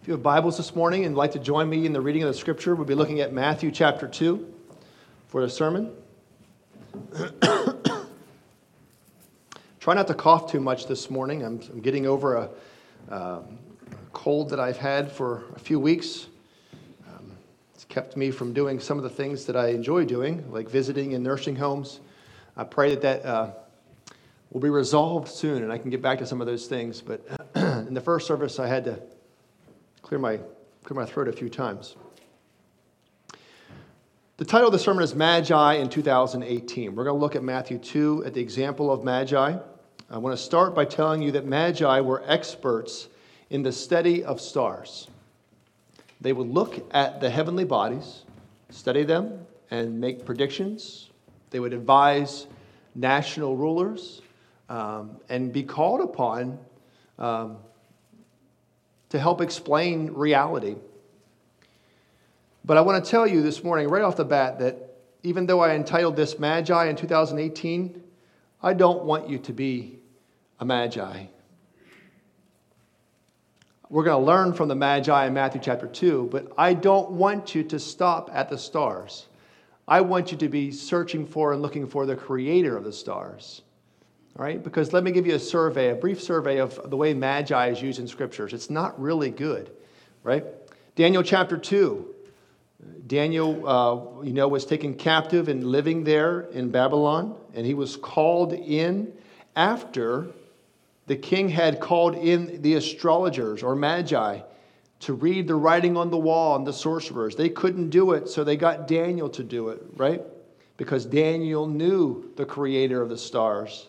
If you have Bibles this morning and like to join me in the reading of the scripture, we'll be looking at Matthew chapter 2 for the sermon. Try not to cough too much this morning. I'm, I'm getting over a uh, cold that I've had for a few weeks. Um, it's kept me from doing some of the things that I enjoy doing, like visiting in nursing homes. I pray that that uh, will be resolved soon and I can get back to some of those things. But in the first service, I had to clear my, clear my throat a few times. The title of the sermon is Magi in 2018. We're going to look at Matthew 2 at the example of Magi. I want to start by telling you that Magi were experts in the study of stars. They would look at the heavenly bodies, study them, and make predictions. They would advise national rulers um, and be called upon um, to help explain reality. But I want to tell you this morning, right off the bat, that even though I entitled this Magi in 2018, I don't want you to be a Magi. We're going to learn from the Magi in Matthew chapter 2, but I don't want you to stop at the stars. I want you to be searching for and looking for the creator of the stars. All right? Because let me give you a survey, a brief survey of the way magi is used in scriptures. It's not really good, right? Daniel chapter 2. Daniel, uh, you know, was taken captive and living there in Babylon, and he was called in after the king had called in the astrologers or magi to read the writing on the wall and the sorcerers. They couldn't do it, so they got Daniel to do it, right? Because Daniel knew the creator of the stars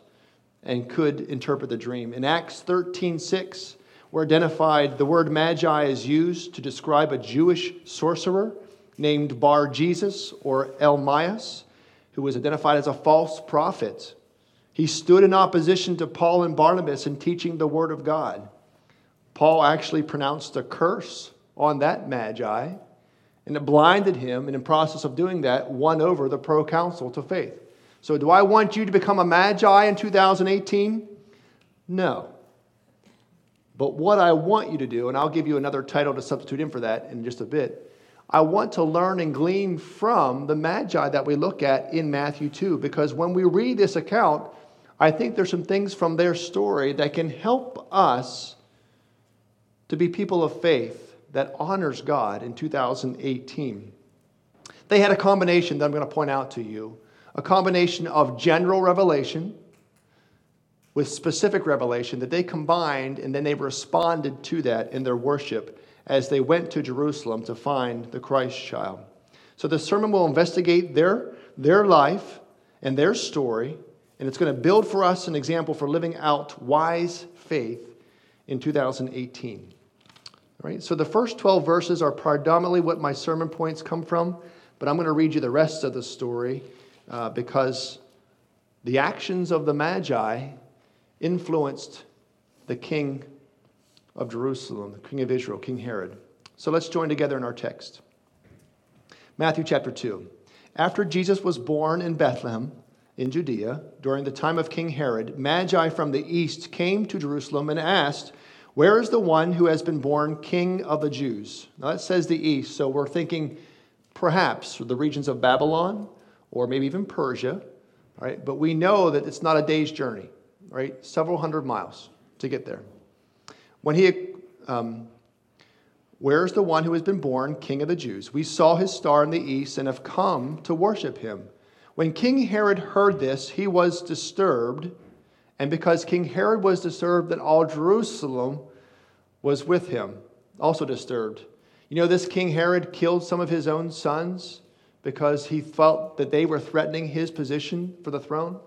and could interpret the dream. In Acts 13 6, we're identified, the word magi is used to describe a Jewish sorcerer named Bar Jesus or Elymas, who was identified as a false prophet. He stood in opposition to Paul and Barnabas in teaching the word of God. Paul actually pronounced a curse on that magi, and it blinded him, and in process of doing that, won over the proconsul to faith. So, do I want you to become a magi in 2018? No. But what I want you to do, and I'll give you another title to substitute in for that in just a bit, I want to learn and glean from the magi that we look at in Matthew 2, because when we read this account, I think there's some things from their story that can help us to be people of faith that honors God in 2018. They had a combination that I'm going to point out to you a combination of general revelation with specific revelation that they combined and then they responded to that in their worship as they went to Jerusalem to find the Christ child. So the sermon will investigate their, their life and their story, and it's going to build for us an example for living out wise faith in 2018. All right, so the first 12 verses are predominantly what my sermon points come from, but I'm going to read you the rest of the story uh, because the actions of the Magi influenced the king of Jerusalem, the king of Israel, King Herod. So let's join together in our text. Matthew chapter 2. After Jesus was born in Bethlehem in Judea, during the time of King Herod, Magi from the east came to Jerusalem and asked, Where is the one who has been born king of the Jews? Now that says the east, so we're thinking perhaps the regions of Babylon or maybe even Persia, right? But we know that it's not a day's journey, right? Several hundred miles to get there. When he, um, where's the one who has been born king of the Jews? We saw his star in the east and have come to worship him. When King Herod heard this, he was disturbed. And because King Herod was disturbed, then all Jerusalem was with him, also disturbed. You know, this King Herod killed some of his own sons because he felt that they were threatening his position for the throne.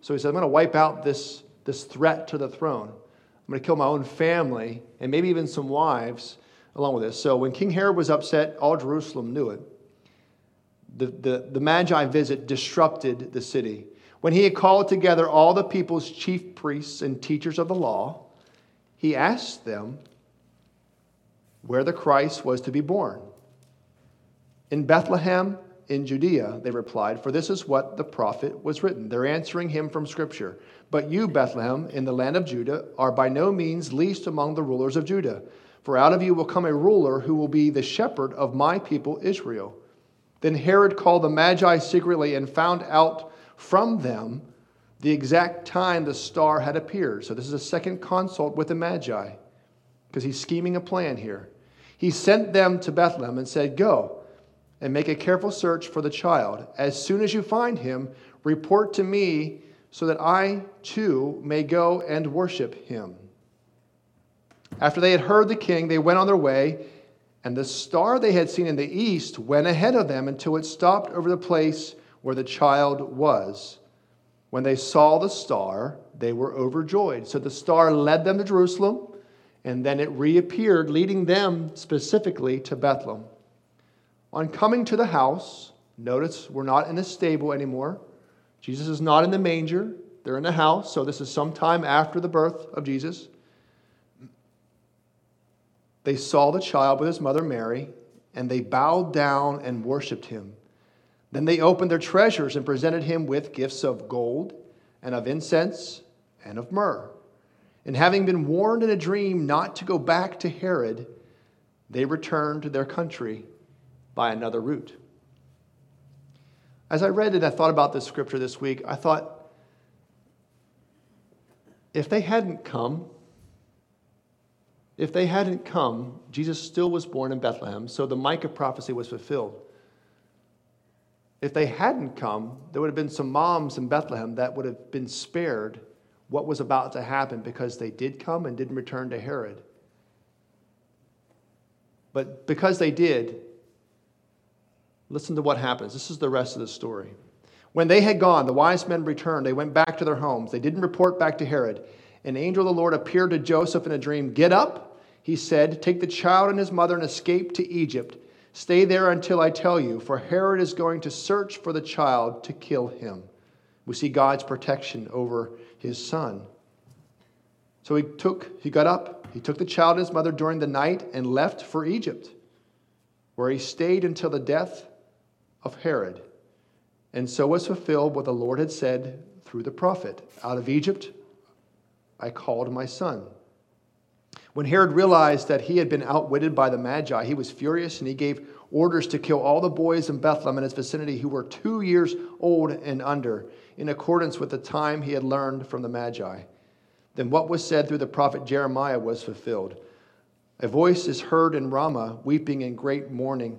So he said, I'm going to wipe out this, this threat to the throne. I'm going to kill my own family and maybe even some wives along with this. So when King Herod was upset, all Jerusalem knew it. The, the, the Magi visit disrupted the city. When he had called together all the people's chief priests and teachers of the law, he asked them where the Christ was to be born. In Bethlehem in Judea, they replied, for this is what the prophet was written. They're answering him from Scripture. But you, Bethlehem, in the land of Judah, are by no means least among the rulers of Judah. For out of you will come a ruler who will be the shepherd of my people Israel. Then Herod called the Magi secretly and found out from them the exact time the star had appeared. So this is a second consult with the Magi because he's scheming a plan here. He sent them to Bethlehem and said, Go and make a careful search for the child. As soon as you find him, report to me so that I too may go and worship him. After they had heard the king, they went on their way, and the star they had seen in the east went ahead of them until it stopped over the place where the child was. When they saw the star, they were overjoyed. So the star led them to Jerusalem, and then it reappeared, leading them specifically to Bethlehem. On coming to the house, notice we're not in a stable anymore. Jesus is not in the manger, they're in the house, so this is sometime after the birth of Jesus. They saw the child with his mother Mary, and they bowed down and worshiped him. Then they opened their treasures and presented him with gifts of gold, and of incense, and of myrrh. And having been warned in a dream not to go back to Herod, they returned to their country by another route. As I read it, I thought about this scripture this week. I thought, if they hadn't come, if they hadn't come, Jesus still was born in Bethlehem, so the Micah prophecy was fulfilled. If they hadn't come, there would have been some moms in Bethlehem that would have been spared what was about to happen because they did come and didn't return to Herod. But because they did, listen to what happens. This is the rest of the story. When they had gone, the wise men returned. They went back to their homes. They didn't report back to Herod an angel of the Lord appeared to Joseph in a dream. Get up, he said, take the child and his mother and escape to Egypt. Stay there until I tell you, for Herod is going to search for the child to kill him. We see God's protection over his son. So he took, he got up, he took the child and his mother during the night and left for Egypt, where he stayed until the death of Herod. And so was fulfilled what the Lord had said through the prophet Out of Egypt I called my son. When Herod realized that he had been outwitted by the Magi, he was furious and he gave orders to kill all the boys in Bethlehem and its vicinity who were two years old and under, in accordance with the time he had learned from the Magi. Then what was said through the prophet Jeremiah was fulfilled. A voice is heard in Ramah, weeping in great mourning,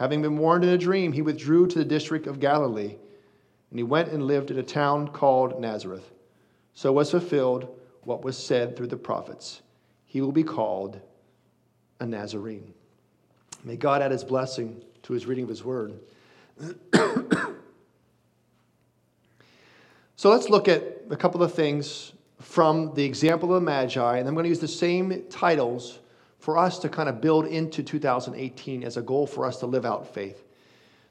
Having been warned in a dream, he withdrew to the district of Galilee, and he went and lived in a town called Nazareth so was fulfilled what was said through the prophets. He will be called a Nazarene. May God add his blessing to his reading of his word. so let's look at a couple of things from the example of the Magi, and I'm going to use the same titles for us to kind of build into 2018 as a goal for us to live out faith.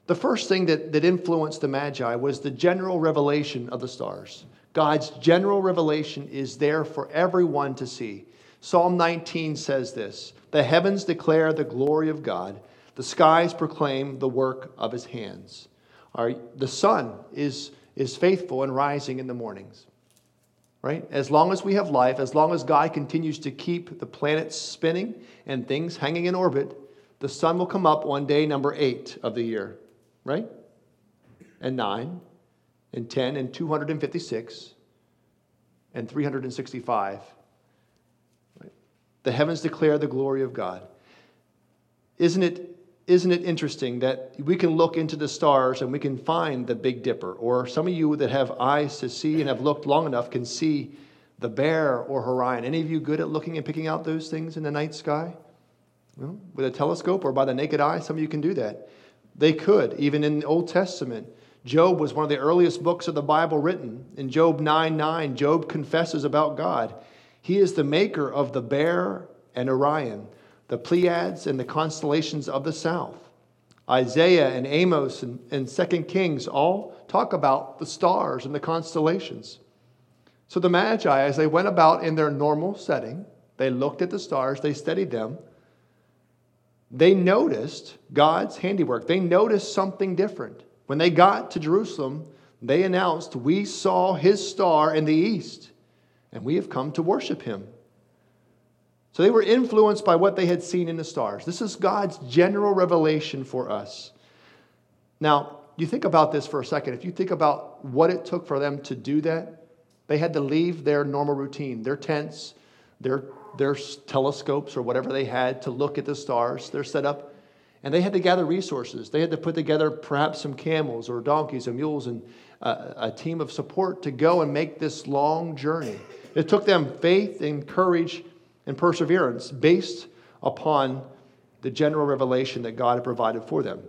The first thing that, that influenced the Magi was the general revelation of the stars. God's general revelation is there for everyone to see. Psalm 19 says this The heavens declare the glory of God, the skies proclaim the work of his hands. Our, the sun is, is faithful and rising in the mornings. Right? As long as we have life, as long as God continues to keep the planets spinning and things hanging in orbit, the sun will come up one day, number eight of the year. Right? And nine, and 10 and 256 and 365. Right? The heavens declare the glory of God. Isn't it, isn't it interesting that we can look into the stars and we can find the Big Dipper? Or some of you that have eyes to see and have looked long enough can see the Bear or Orion. Any of you good at looking and picking out those things in the night sky? Well, with a telescope or by the naked eye, some of you can do that. They could, even in the Old Testament. Job was one of the earliest books of the Bible written. In Job 9 9, Job confesses about God. He is the maker of the bear and Orion, the Pleiades and the constellations of the south. Isaiah and Amos and, and 2 Kings all talk about the stars and the constellations. So the Magi, as they went about in their normal setting, they looked at the stars, they studied them, they noticed God's handiwork. They noticed something different. When they got to Jerusalem, they announced, We saw his star in the east, and we have come to worship him. So they were influenced by what they had seen in the stars. This is God's general revelation for us. Now, you think about this for a second. If you think about what it took for them to do that, they had to leave their normal routine, their tents, their, their telescopes, or whatever they had to look at the stars, their setup. And they had to gather resources. They had to put together perhaps some camels or donkeys or mules and a, a team of support to go and make this long journey. It took them faith and courage and perseverance based upon the general revelation that God had provided for them.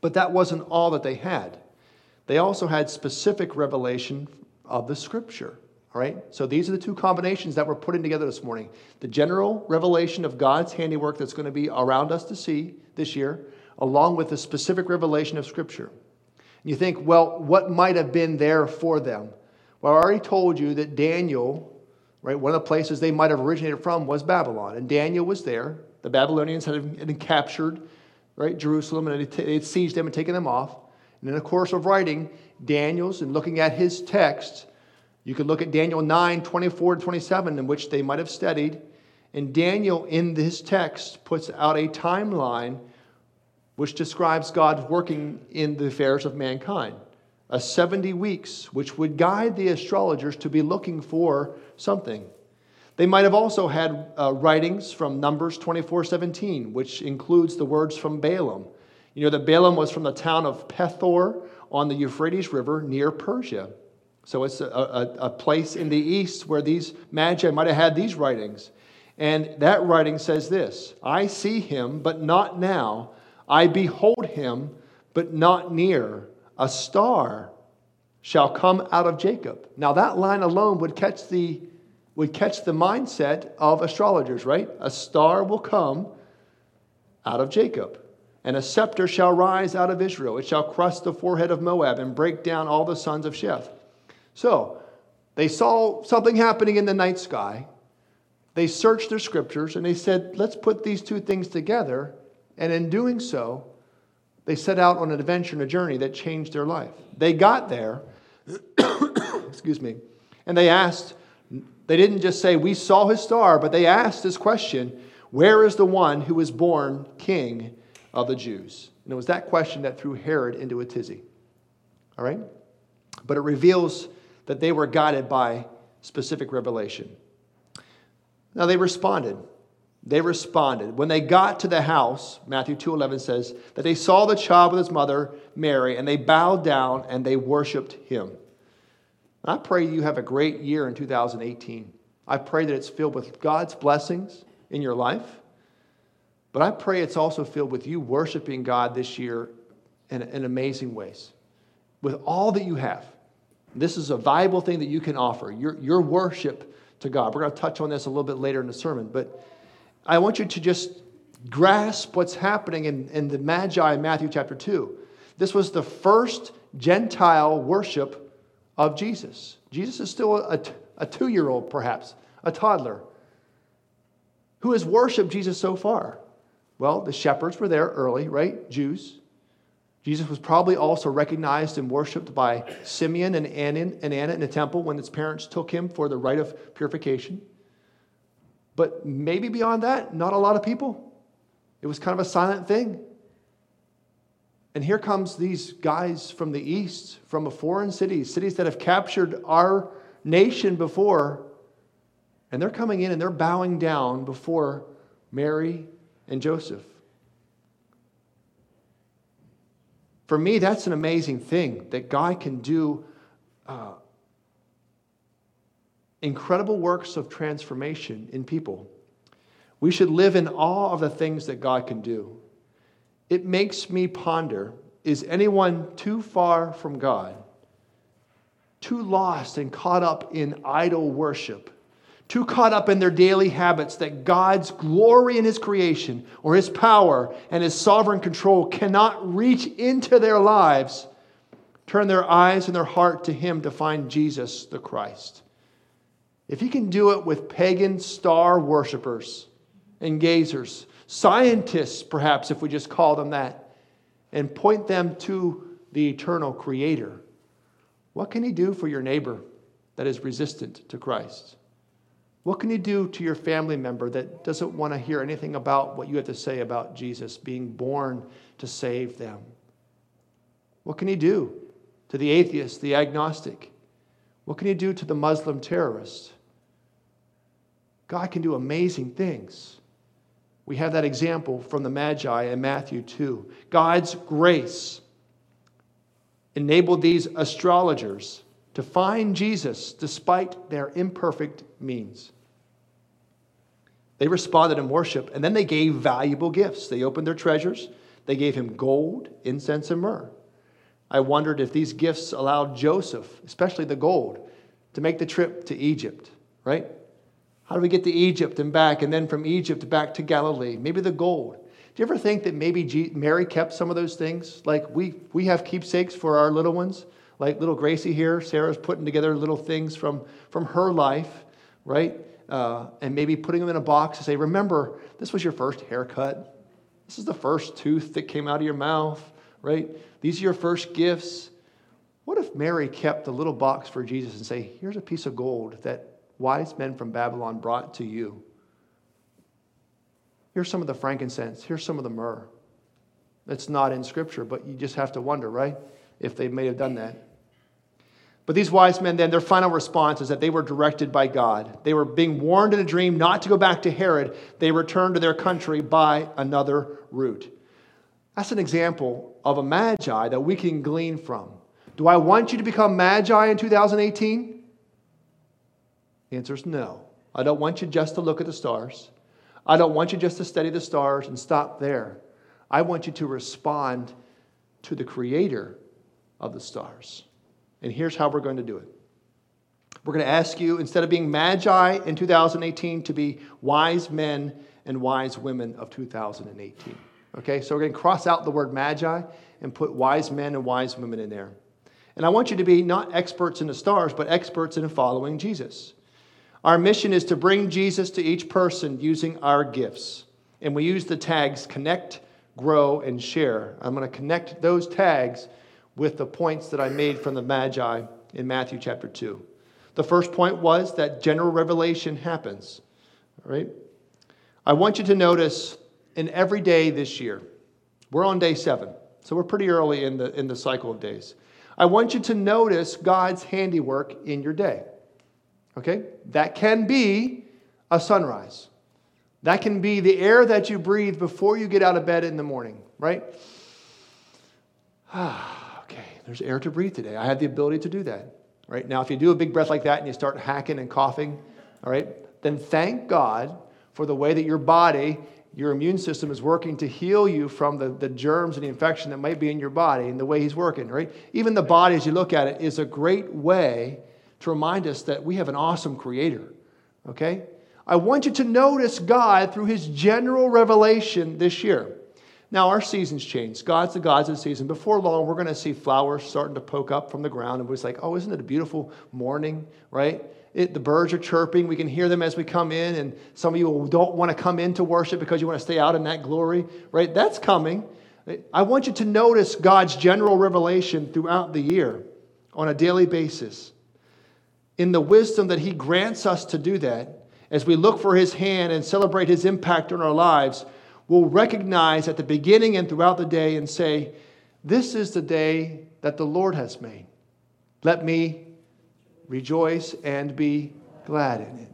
But that wasn't all that they had. They also had specific revelation of the scripture. All right? So these are the two combinations that we're putting together this morning. The general revelation of God's handiwork that's going to be around us to see this year, along with the specific revelation of scripture. And you think, well, what might have been there for them? Well, I already told you that Daniel Right? One of the places they might have originated from was Babylon, and Daniel was there. The Babylonians had, captured right, Jerusalem and they had sieged them and taken them off. And in the course of writing Daniel's and looking at his text, you could look at Daniel 9, 24 to 27, in which they might have studied. And Daniel, in his text, puts out a timeline which describes God working in the affairs of mankind a 70 weeks, which would guide the astrologers to be looking for something. They might have also had uh, writings from Numbers 24 17, which includes the words from Balaam. You know that Balaam was from the town of Pethor on the Euphrates River near Persia. So it's a, a, a place in the east where these magi might have had these writings. And that writing says this I see him, but not now. I behold him, but not near a star shall come out of Jacob. Now, that line alone would catch the, would catch the mindset of astrologers, right? A star will come out of Jacob, and a scepter shall rise out of Israel. It shall crush the forehead of Moab and break down all the sons of Sheth. So, they saw something happening in the night sky. They searched their scriptures and they said, let's put these two things together. And in doing so, they set out on an adventure and a journey that changed their life. They got there, excuse me, and they asked, they didn't just say, We saw his star, but they asked this question Where is the one who was born king of the Jews? And it was that question that threw Herod into a tizzy. All right? But it reveals that they were guided by specific revelation. Now they responded. They responded. When they got to the house, Matthew 2:11 says that they saw the child with his mother Mary and they bowed down and they worshiped him. I pray you have a great year in 2018. I pray that it's filled with God's blessings in your life. But I pray it's also filled with you worshiping God this year in, in amazing ways. With all that you have. This is a valuable thing that you can offer, your, your worship to God. We're going to touch on this a little bit later in the sermon, but I want you to just grasp what's happening in, in the Magi in Matthew chapter 2. This was the first Gentile worship of Jesus. Jesus is still a, a two year old, perhaps, a toddler. Who has worshiped Jesus so far? Well, the shepherds were there early, right? Jews. Jesus was probably also recognized and worshiped by Simeon and Anna, and Anna in the temple when his parents took him for the rite of purification. But maybe beyond that, not a lot of people. It was kind of a silent thing. And here comes these guys from the east, from a foreign city, cities that have captured our nation before, and they're coming in and they're bowing down before Mary and Joseph. For me, that's an amazing thing that God can do uh, incredible works of transformation in people. We should live in awe of the things that God can do. It makes me ponder is anyone too far from God, too lost and caught up in idol worship, too caught up in their daily habits that God's glory in His creation or His power and His sovereign control cannot reach into their lives, turn their eyes and their heart to Him to find Jesus the Christ. If He can do it with pagan star worshippers and gazers, scientists, perhaps, if we just call them that, and point them to the eternal Creator, what can He do for your neighbor that is resistant to Christ? What can you do to your family member that doesn't want to hear anything about what you have to say about Jesus being born to save them? What can you do to the atheist, the agnostic? What can you do to the Muslim terrorist? God can do amazing things. We have that example from the Magi in Matthew 2. God's grace enabled these astrologers to find Jesus despite their imperfect means. They responded in worship, and then they gave valuable gifts. They opened their treasures, they gave him gold, incense, and myrrh. I wondered if these gifts allowed Joseph, especially the gold, to make the trip to Egypt, right? How do we get to Egypt and back, and then from Egypt back to Galilee? Maybe the gold. Do you ever think that maybe Mary kept some of those things? Like we, we have keepsakes for our little ones like little Gracie here, Sarah's putting together little things from, from her life, right? Uh, and maybe putting them in a box to say, remember, this was your first haircut. This is the first tooth that came out of your mouth, right? These are your first gifts. What if Mary kept a little box for Jesus and say, here's a piece of gold that wise men from Babylon brought to you? Here's some of the frankincense. Here's some of the myrrh. It's not in Scripture, but you just have to wonder, right? If they may have done that. But these wise men, then, their final response is that they were directed by God. They were being warned in a dream not to go back to Herod. They returned to their country by another route. That's an example of a magi that we can glean from. Do I want you to become magi in 2018? The answer is no. I don't want you just to look at the stars. I don't want you just to study the stars and stop there. I want you to respond to the creator of the stars. And here's how we're going to do it. We're going to ask you, instead of being magi in 2018, to be wise men and wise women of 2018. Okay, so we're going to cross out the word magi and put wise men and wise women in there. And I want you to be not experts in the stars, but experts in following Jesus. Our mission is to bring Jesus to each person using our gifts. And we use the tags connect, grow, and share. I'm going to connect those tags with the points that I made from the Magi in Matthew chapter 2. The first point was that general revelation happens. All right? I want you to notice in every day this year, we're on day seven, so we're pretty early in the, in the cycle of days. I want you to notice God's handiwork in your day. Okay? That can be a sunrise. That can be the air that you breathe before you get out of bed in the morning, right? Ah. Okay. There's air to breathe today. I have the ability to do that. Right? Now, if you do a big breath like that and you start hacking and coughing, all right, then thank God for the way that your body, your immune system is working to heal you from the, the germs and the infection that might be in your body and the way He's working, right? Even the body, as you look at it, is a great way to remind us that we have an awesome creator, okay? I want you to notice God through His general revelation this year. Now, our seasons change. God's the God's of the season. Before long, we're going to see flowers starting to poke up from the ground. And we're like, oh, isn't it a beautiful morning, right? It, the birds are chirping. We can hear them as we come in. And some of you don't want to come in to worship because you want to stay out in that glory, right? That's coming. I want you to notice God's general revelation throughout the year on a daily basis. In the wisdom that He grants us to do that, as we look for His hand and celebrate His impact on our lives, we'll recognize at the beginning and throughout the day and say, This is the day that the Lord has made. Let me rejoice and be glad in it.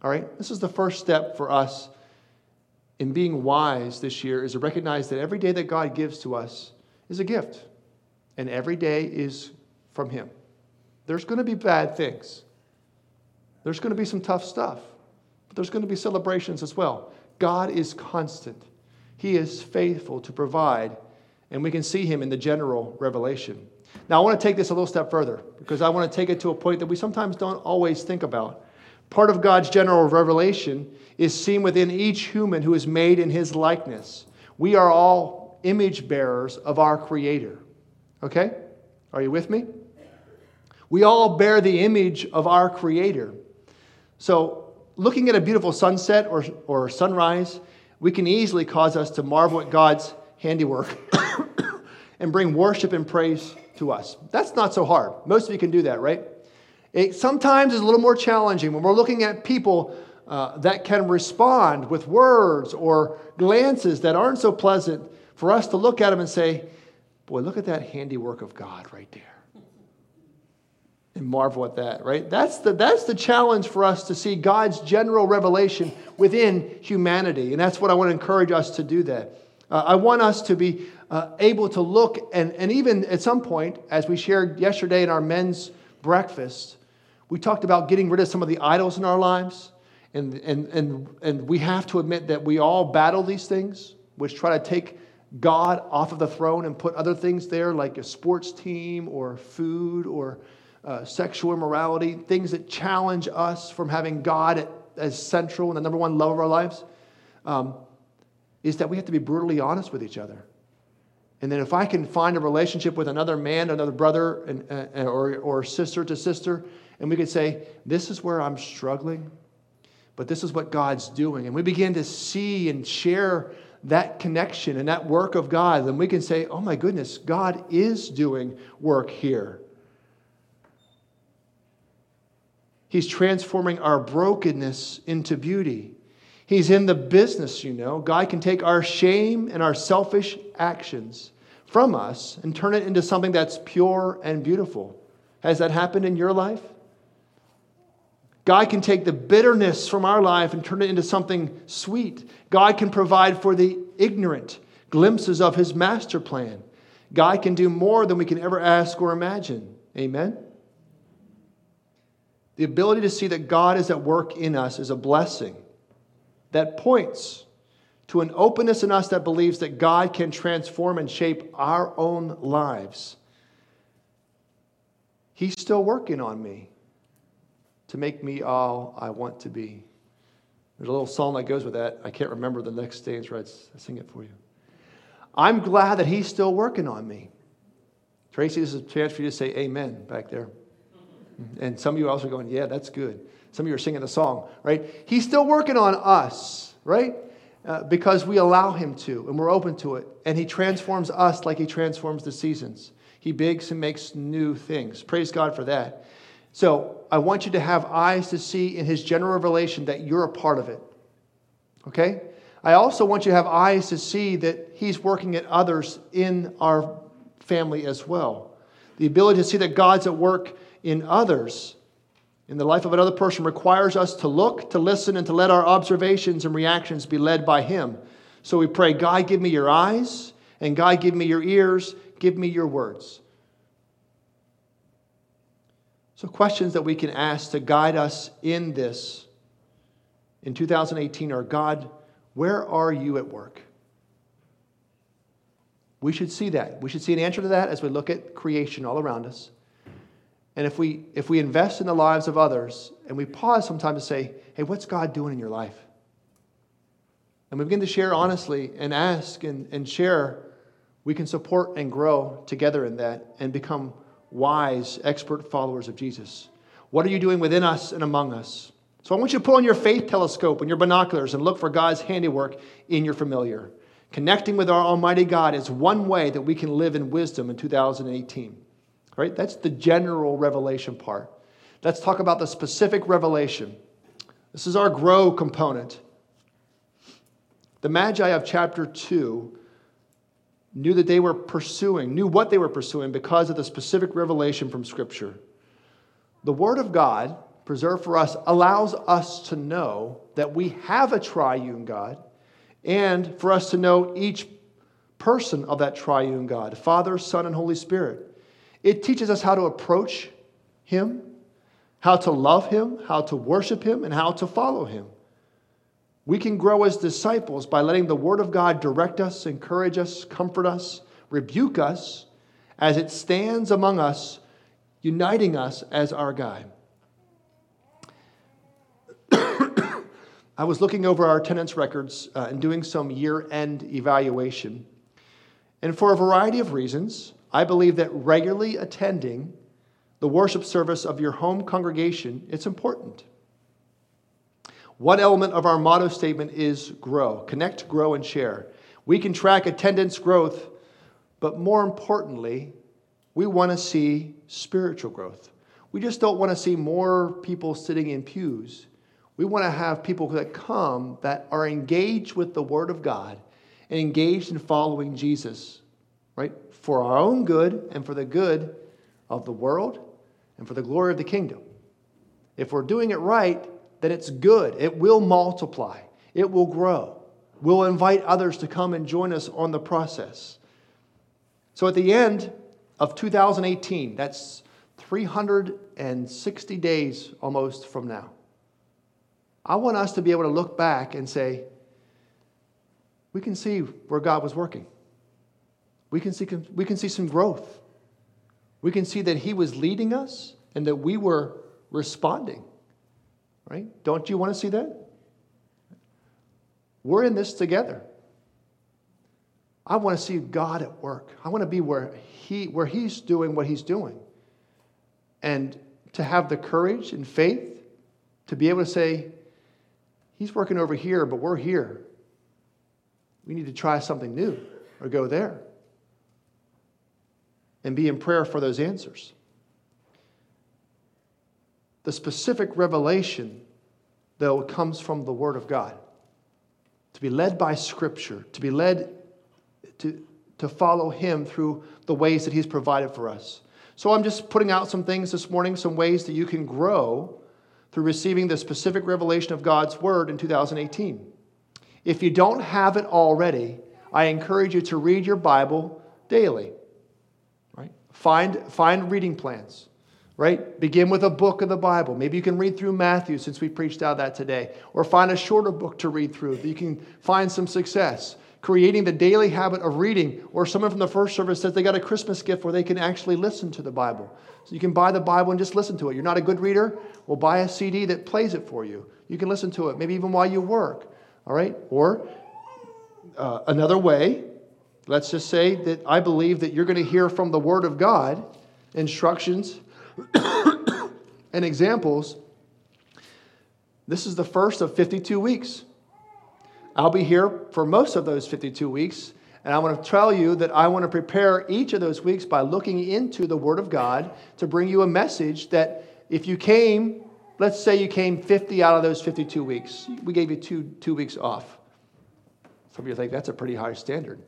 All right? This is the first step for us in being wise this year is to recognize that every day that God gives to us is a gift. And every day is from Him. There's going to be bad things. There's going to be some tough stuff. But there's going to be celebrations as well. God is constant, He is faithful to provide, and we can see Him in the general revelation. Now, I want to take this a little step further because I want to take it to a point that we sometimes don't always think about. Part of God's general revelation is seen within each human who is made in his likeness. We are all image bearers of our Creator. Okay? Are you with me? We all bear the image of our Creator. So, looking at a beautiful sunset or, or sunrise, we can easily cause us to marvel at God's handiwork and bring worship and praise to us. That's not so hard. Most of you can do that, right? It sometimes is a little more challenging when we're looking at people uh, that can respond with words or glances that aren't so pleasant for us to look at them and say, Boy, look at that handiwork of God right there. And marvel at that, right? That's the, that's the challenge for us to see God's general revelation within humanity. And that's what I want to encourage us to do that. Uh, I want us to be uh, able to look, and, and even at some point, as we shared yesterday in our men's breakfast, we talked about getting rid of some of the idols in our lives. And, and, and, and we have to admit that we all battle these things, which try to take God off of the throne and put other things there, like a sports team or food or uh, sexual immorality, things that challenge us from having God as central and the number one love of our lives, um, is that we have to be brutally honest with each other. And then if I can find a relationship with another man, another brother, and, uh, or, or sister to sister, and we could say, This is where I'm struggling, but this is what God's doing. And we begin to see and share that connection and that work of God, then we can say, Oh my goodness, God is doing work here. He's transforming our brokenness into beauty. He's in the business, you know. God can take our shame and our selfish actions from us and turn it into something that's pure and beautiful. Has that happened in your life? God can take the bitterness from our life and turn it into something sweet. God can provide for the ignorant glimpses of his master plan. God can do more than we can ever ask or imagine. Amen? The ability to see that God is at work in us is a blessing that points to an openness in us that believes that God can transform and shape our own lives. He's still working on me to make me all I want to be. There's a little song that goes with that. I can't remember the next stage, right? I sing it for you. I'm glad that He's still working on me. Tracy, this is a chance for you to say amen back there. And some of you also going, yeah, that's good. Some of you are singing the song, right? He's still working on us, right? Uh, because we allow him to and we're open to it. And he transforms us like he transforms the seasons. He bigs and makes new things. Praise God for that. So I want you to have eyes to see in his general revelation that you're a part of it. Okay? I also want you to have eyes to see that he's working at others in our family as well. The ability to see that God's at work in others in the life of another person requires us to look, to listen, and to let our observations and reactions be led by Him. So we pray, God, give me your eyes, and God, give me your ears, give me your words. So, questions that we can ask to guide us in this in 2018 are God, where are you at work? We should see that. We should see an answer to that as we look at creation all around us. And if we, if we invest in the lives of others and we pause sometimes to say, hey, what's God doing in your life? And we begin to share honestly and ask and, and share, we can support and grow together in that and become wise, expert followers of Jesus. What are you doing within us and among us? So I want you to put on your faith telescope and your binoculars and look for God's handiwork in your familiar. Connecting with our Almighty God is one way that we can live in wisdom in 2018 right? That's the general revelation part. Let's talk about the specific revelation. This is our grow component. The Magi of chapter 2 knew that they were pursuing, knew what they were pursuing because of the specific revelation from Scripture. The Word of God, preserved for us, allows us to know that we have a triune God and for us to know each person of that triune God Father, Son, and Holy Spirit. It teaches us how to approach Him, how to love Him, how to worship Him, and how to follow Him. We can grow as disciples by letting the Word of God direct us, encourage us, comfort us, rebuke us as it stands among us, uniting us as our guide. I was looking over our attendance records uh, and doing some year end evaluation. And for a variety of reasons, I believe that regularly attending the worship service of your home congregation, it's important. One element of our motto statement is grow, connect, grow, and share. We can track attendance growth, but more importantly, we want to see spiritual growth. We just don't want to see more people sitting in pews. We want to have people that come that are engaged with the Word of God and engaged in following Jesus, right? For our own good and for the good of the world and for the glory of the kingdom. If we're doing it right, then it's good. It will multiply, it will grow. We'll invite others to come and join us on the process. So at the end of 2018, that's 360 days almost from now, I want us to be able to look back and say, we can see where God was working. We can see, we can see some growth. We can see that He was leading us and that we were responding. Right? Don't you want to see that? We're in this together. I want to see God at work. I want to be where, he, where He's doing what He's doing. And to have the courage and faith to be able to say, He's working over here, but we're here. We need to try something new or go there. And be in prayer for those answers. The specific revelation, though, comes from the Word of God. To be led by Scripture, to be led to, to follow Him through the ways that He's provided for us. So I'm just putting out some things this morning, some ways that you can grow through receiving the specific revelation of God's Word in 2018. If you don't have it already, I encourage you to read your Bible daily. Find, find reading plans right? Begin with a book of the Bible. Maybe you can read through Matthew since we preached out that today, or find a shorter book to read through that you can find some success. Creating the daily habit of reading, or someone from the first service says they got a Christmas gift where they can actually listen to the Bible. So you can buy the Bible and just listen to it. You're not a good reader? Well, buy a CD that plays it for you. You can listen to it, maybe even while you work, all right? Or uh, another way, let's just say that I believe that you're going to hear from the Word of God instructions and examples, this is the first of 52 weeks. I'll be here for most of those 52 weeks, and I want to tell you that I want to prepare each of those weeks by looking into the Word of God to bring you a message that if you came, let's say you came 50 out of those 52 weeks, we gave you two, two weeks off. Some of you think that's a pretty high standard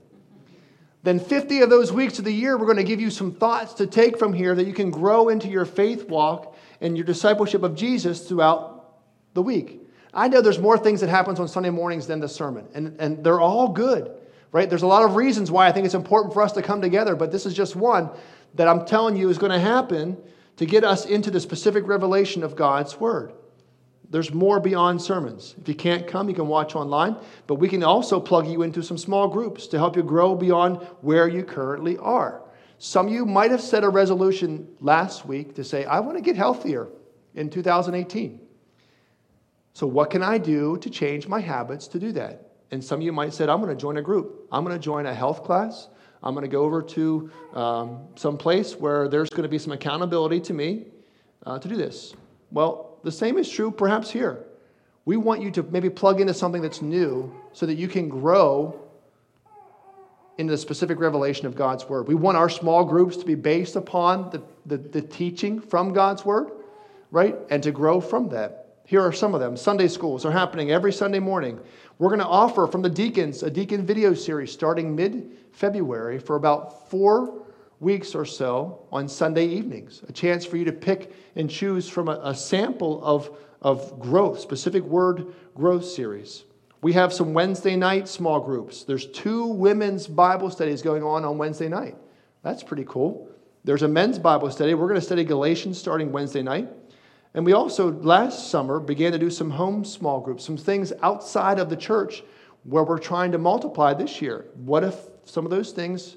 then 50 of those weeks of the year, we're going to give you some thoughts to take from here that you can grow into your faith walk and your discipleship of Jesus throughout the week. I know there's more things that happens on Sunday mornings than the sermon, and, and they're all good, right? There's a lot of reasons why I think it's important for us to come together, but this is just one that I'm telling you is going to happen to get us into the specific revelation of God's Word. There's more beyond sermons. If you can't come, you can watch online, but we can also plug you into some small groups to help you grow beyond where you currently are. Some of you might have set a resolution last week to say, I want to get healthier in 2018. So, what can I do to change my habits to do that? And some of you might say, I'm going to join a group. I'm going to join a health class. I'm going to go over to um, some place where there's going to be some accountability to me uh, to do this. Well, the same is true perhaps here. We want you to maybe plug into something that's new so that you can grow into the specific revelation of God's Word. We want our small groups to be based upon the, the, the teaching from God's Word, right? And to grow from that. Here are some of them. Sunday schools are happening every Sunday morning. We're going to offer from the deacons a deacon video series starting mid February for about four weeks or so on Sunday evenings, a chance for you to pick and choose from a, a sample of, of growth, specific word growth series. We have some Wednesday night small groups. There's two women's Bible studies going on on Wednesday night. That's pretty cool. There's a men's Bible study. We're going to study Galatians starting Wednesday night. And we also, last summer, began to do some home small groups, some things outside of the church where we're trying to multiply this year. What if some of those things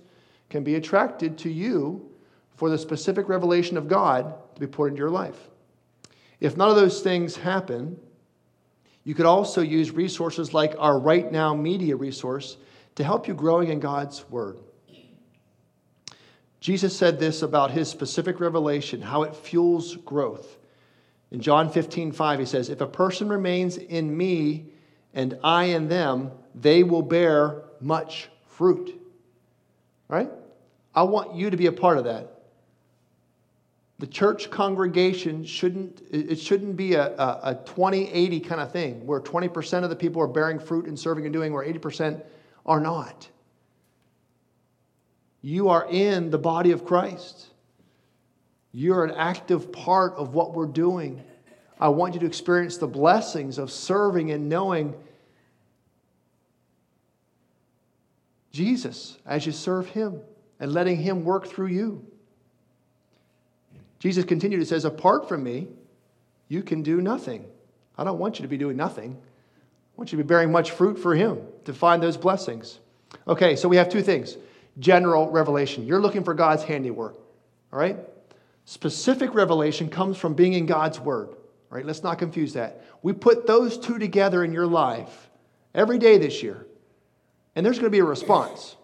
can be attracted to you for the specific revelation of God to be poured into your life. If none of those things happen, You could also use resources like our Right Now media resource to help you growing in God's Word. Jesus said this about his specific revelation, how it fuels growth. In John 15, 5, he says, If a person remains in me and I in them, they will bear much fruit. Right? I want you to be a part of that. The church congregation shouldn't, it shouldn't be a, a, a 20 80 kind of thing where 20% of the people are bearing fruit and serving and doing, where 80% are not. You are in the body of Christ. You're an active part of what we're doing. I want you to experience the blessings of serving and knowing Jesus as you serve Him and letting Him work through you. Jesus continued, He says, Apart from me, you can do nothing. I don't want you to be doing nothing. I want you to be bearing much fruit for Him to find those blessings. Okay, so we have two things general revelation. You're looking for God's handiwork, all right? Specific revelation comes from being in God's Word, all right? Let's not confuse that. We put those two together in your life every day this year, and there's going to be a response.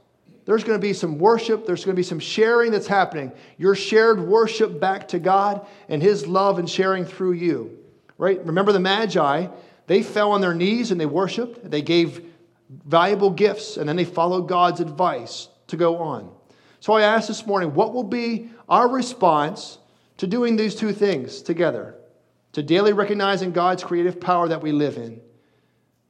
There's going to be some worship. There's going to be some sharing that's happening. Your shared worship back to God and His love and sharing through you. Right? Remember the Magi? They fell on their knees and they worshiped. They gave valuable gifts and then they followed God's advice to go on. So I asked this morning, what will be our response to doing these two things together? To daily recognizing God's creative power that we live in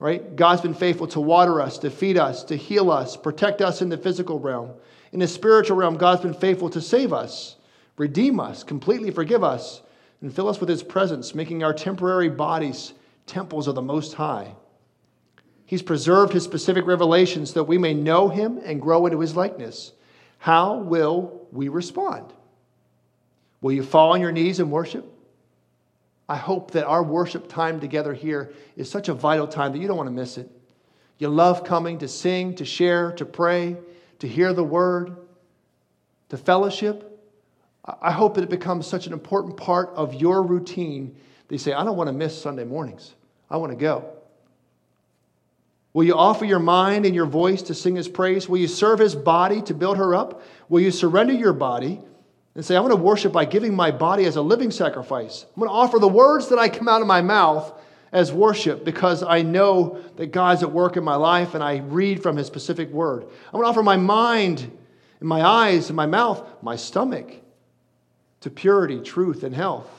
right? God's been faithful to water us, to feed us, to heal us, protect us in the physical realm. In the spiritual realm, God's been faithful to save us, redeem us, completely forgive us, and fill us with His presence, making our temporary bodies temples of the Most High. He's preserved His specific revelations so that we may know Him and grow into His likeness. How will we respond? Will you fall on your knees and worship? I hope that our worship time together here is such a vital time that you don't want to miss it. You love coming to sing, to share, to pray, to hear the word, to fellowship. I hope that it becomes such an important part of your routine that you say, I don't want to miss Sunday mornings. I want to go. Will you offer your mind and your voice to sing his praise? Will you serve his body to build her up? Will you surrender your body and say, I'm going to worship by giving my body as a living sacrifice. I'm going to offer the words that I come out of my mouth as worship because I know that God's at work in my life and I read from His specific word. I'm going to offer my mind and my eyes and my mouth, my stomach to purity, truth, and health.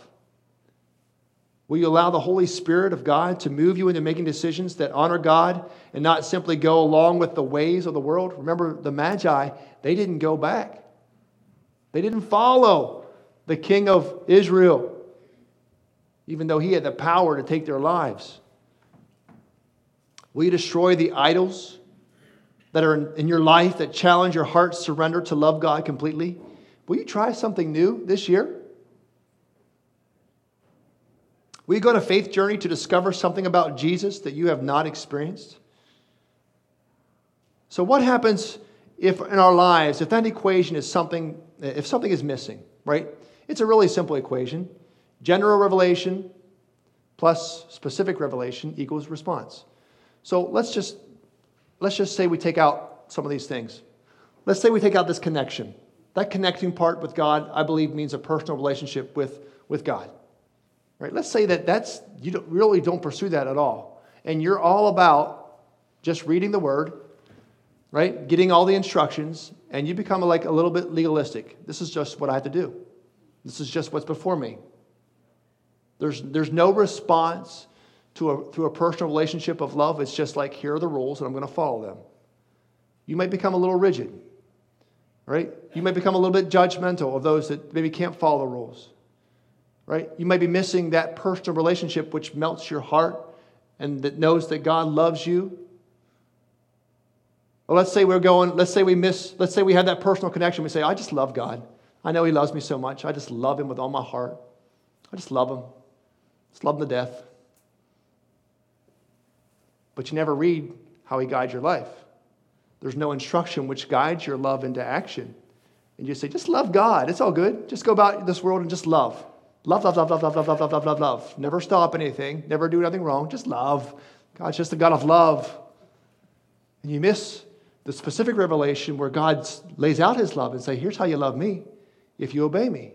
Will you allow the Holy Spirit of God to move you into making decisions that honor God and not simply go along with the ways of the world? Remember, the Magi, they didn't go back. They didn't follow the king of Israel, even though he had the power to take their lives. Will you destroy the idols that are in your life that challenge your heart's surrender to love God completely? Will you try something new this year? Will you go on a faith journey to discover something about Jesus that you have not experienced? So, what happens if in our lives, if that equation is something if something is missing, right? It's a really simple equation. General revelation plus specific revelation equals response. So let's just let's just say we take out some of these things. Let's say we take out this connection. That connecting part with God, I believe, means a personal relationship with, with God. Right? Let's say that that's you don't, really don't pursue that at all, and you're all about just reading the Word, right? Getting all the instructions, and you become like a little bit legalistic. This is just what I have to do. This is just what's before me. There's, there's no response to a, through a personal relationship of love. It's just like, here are the rules, and I'm going to follow them. You might become a little rigid, right? You might become a little bit judgmental of those that maybe can't follow the rules, right? You might be missing that personal relationship which melts your heart and that knows that God loves you well, let's say we're going, let's say we miss, let's say we have that personal connection. We say, I just love God. I know He loves me so much. I just love Him with all my heart. I just love Him. Just love Him to death. But you never read how He guides your life. There's no instruction which guides your love into action. And you say, just love God. It's all good. Just go about this world and just love. Love, love, love, love, love, love, love, love, love, love, love. Never stop anything, never do nothing wrong, just love. God's just a God of love. And you miss the specific revelation where God lays out his love and say, here's how you love me if you obey me.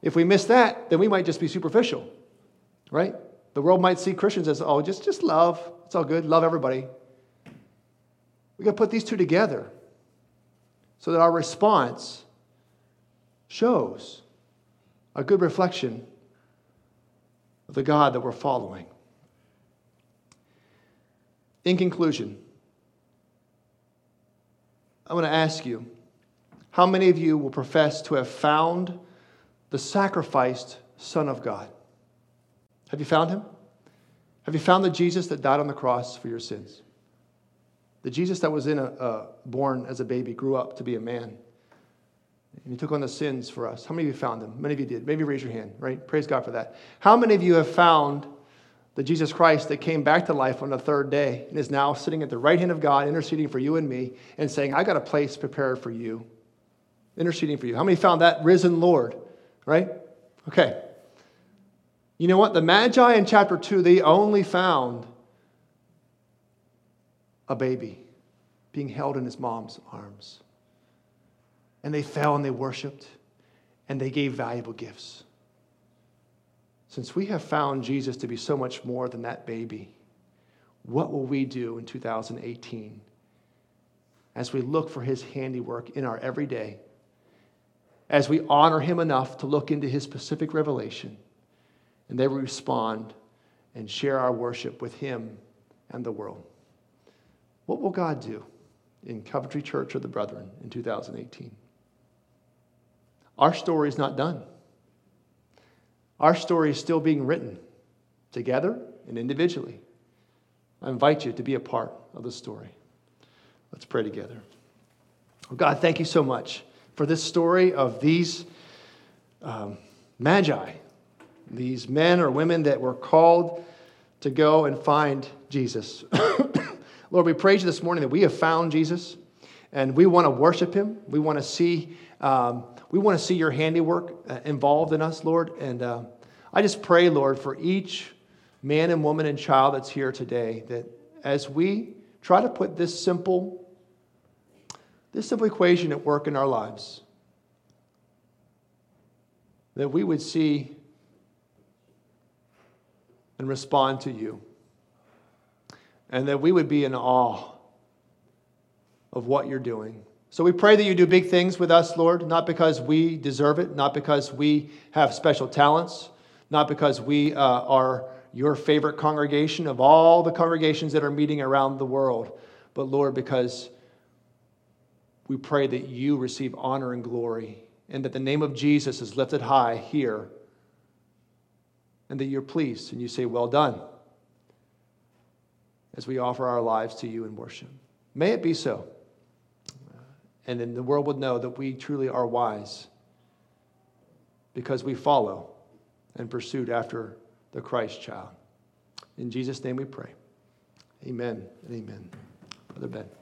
If we miss that, then we might just be superficial, right? The world might see Christians as, oh, just, just love. It's all good. Love everybody. We got to put these two together so that our response shows a good reflection of the God that we're following. In conclusion, I'm going to ask you how many of you will profess to have found the sacrificed Son of God? Have you found him? Have you found the Jesus that died on the cross for your sins? The Jesus that was in a, uh, born as a baby, grew up to be a man. And he took on the sins for us. How many of you found him? Many of you did. Maybe raise your hand, right? Praise God for that. How many of you have found the Jesus Christ that came back to life on the third day and is now sitting at the right hand of God, interceding for you and me, and saying, I got a place prepared for you, interceding for you? How many found that risen Lord, right? Okay. You know what? The Magi in chapter 2, they only found a baby being held in his mom's arms. And they fell and they worshiped and they gave valuable gifts. Since we have found Jesus to be so much more than that baby, what will we do in 2018 as we look for his handiwork in our everyday, as we honor him enough to look into his specific revelation, and then respond and share our worship with him and the world? What will God do in Coventry Church of the Brethren in 2018? Our story is not done. Our story is still being written together and individually. I invite you to be a part of the story. Let's pray together. Oh God, thank you so much for this story of these um, magi, these men or women that were called to go and find Jesus. Lord, we praise you this morning that we have found Jesus and we want to worship him. We want to see um, we want to see your handiwork uh, involved in us, Lord. And uh, I just pray, Lord, for each man and woman and child that's here today, that as we try to put this simple, this simple equation at work in our lives, that we would see and respond to you. And that we would be in awe of what you're doing. So we pray that you do big things with us, Lord, not because we deserve it, not because we have special talents, not because we uh, are your favorite congregation of all the congregations that are meeting around the world, but Lord, because we pray that you receive honor and glory and that the name of Jesus is lifted high here and that you're pleased and you say, Well done, as we offer our lives to you in worship. May it be so. And then the world would know that we truly are wise because we follow and pursued after the Christ child. In Jesus' name we pray. Amen and amen. Brother Ben.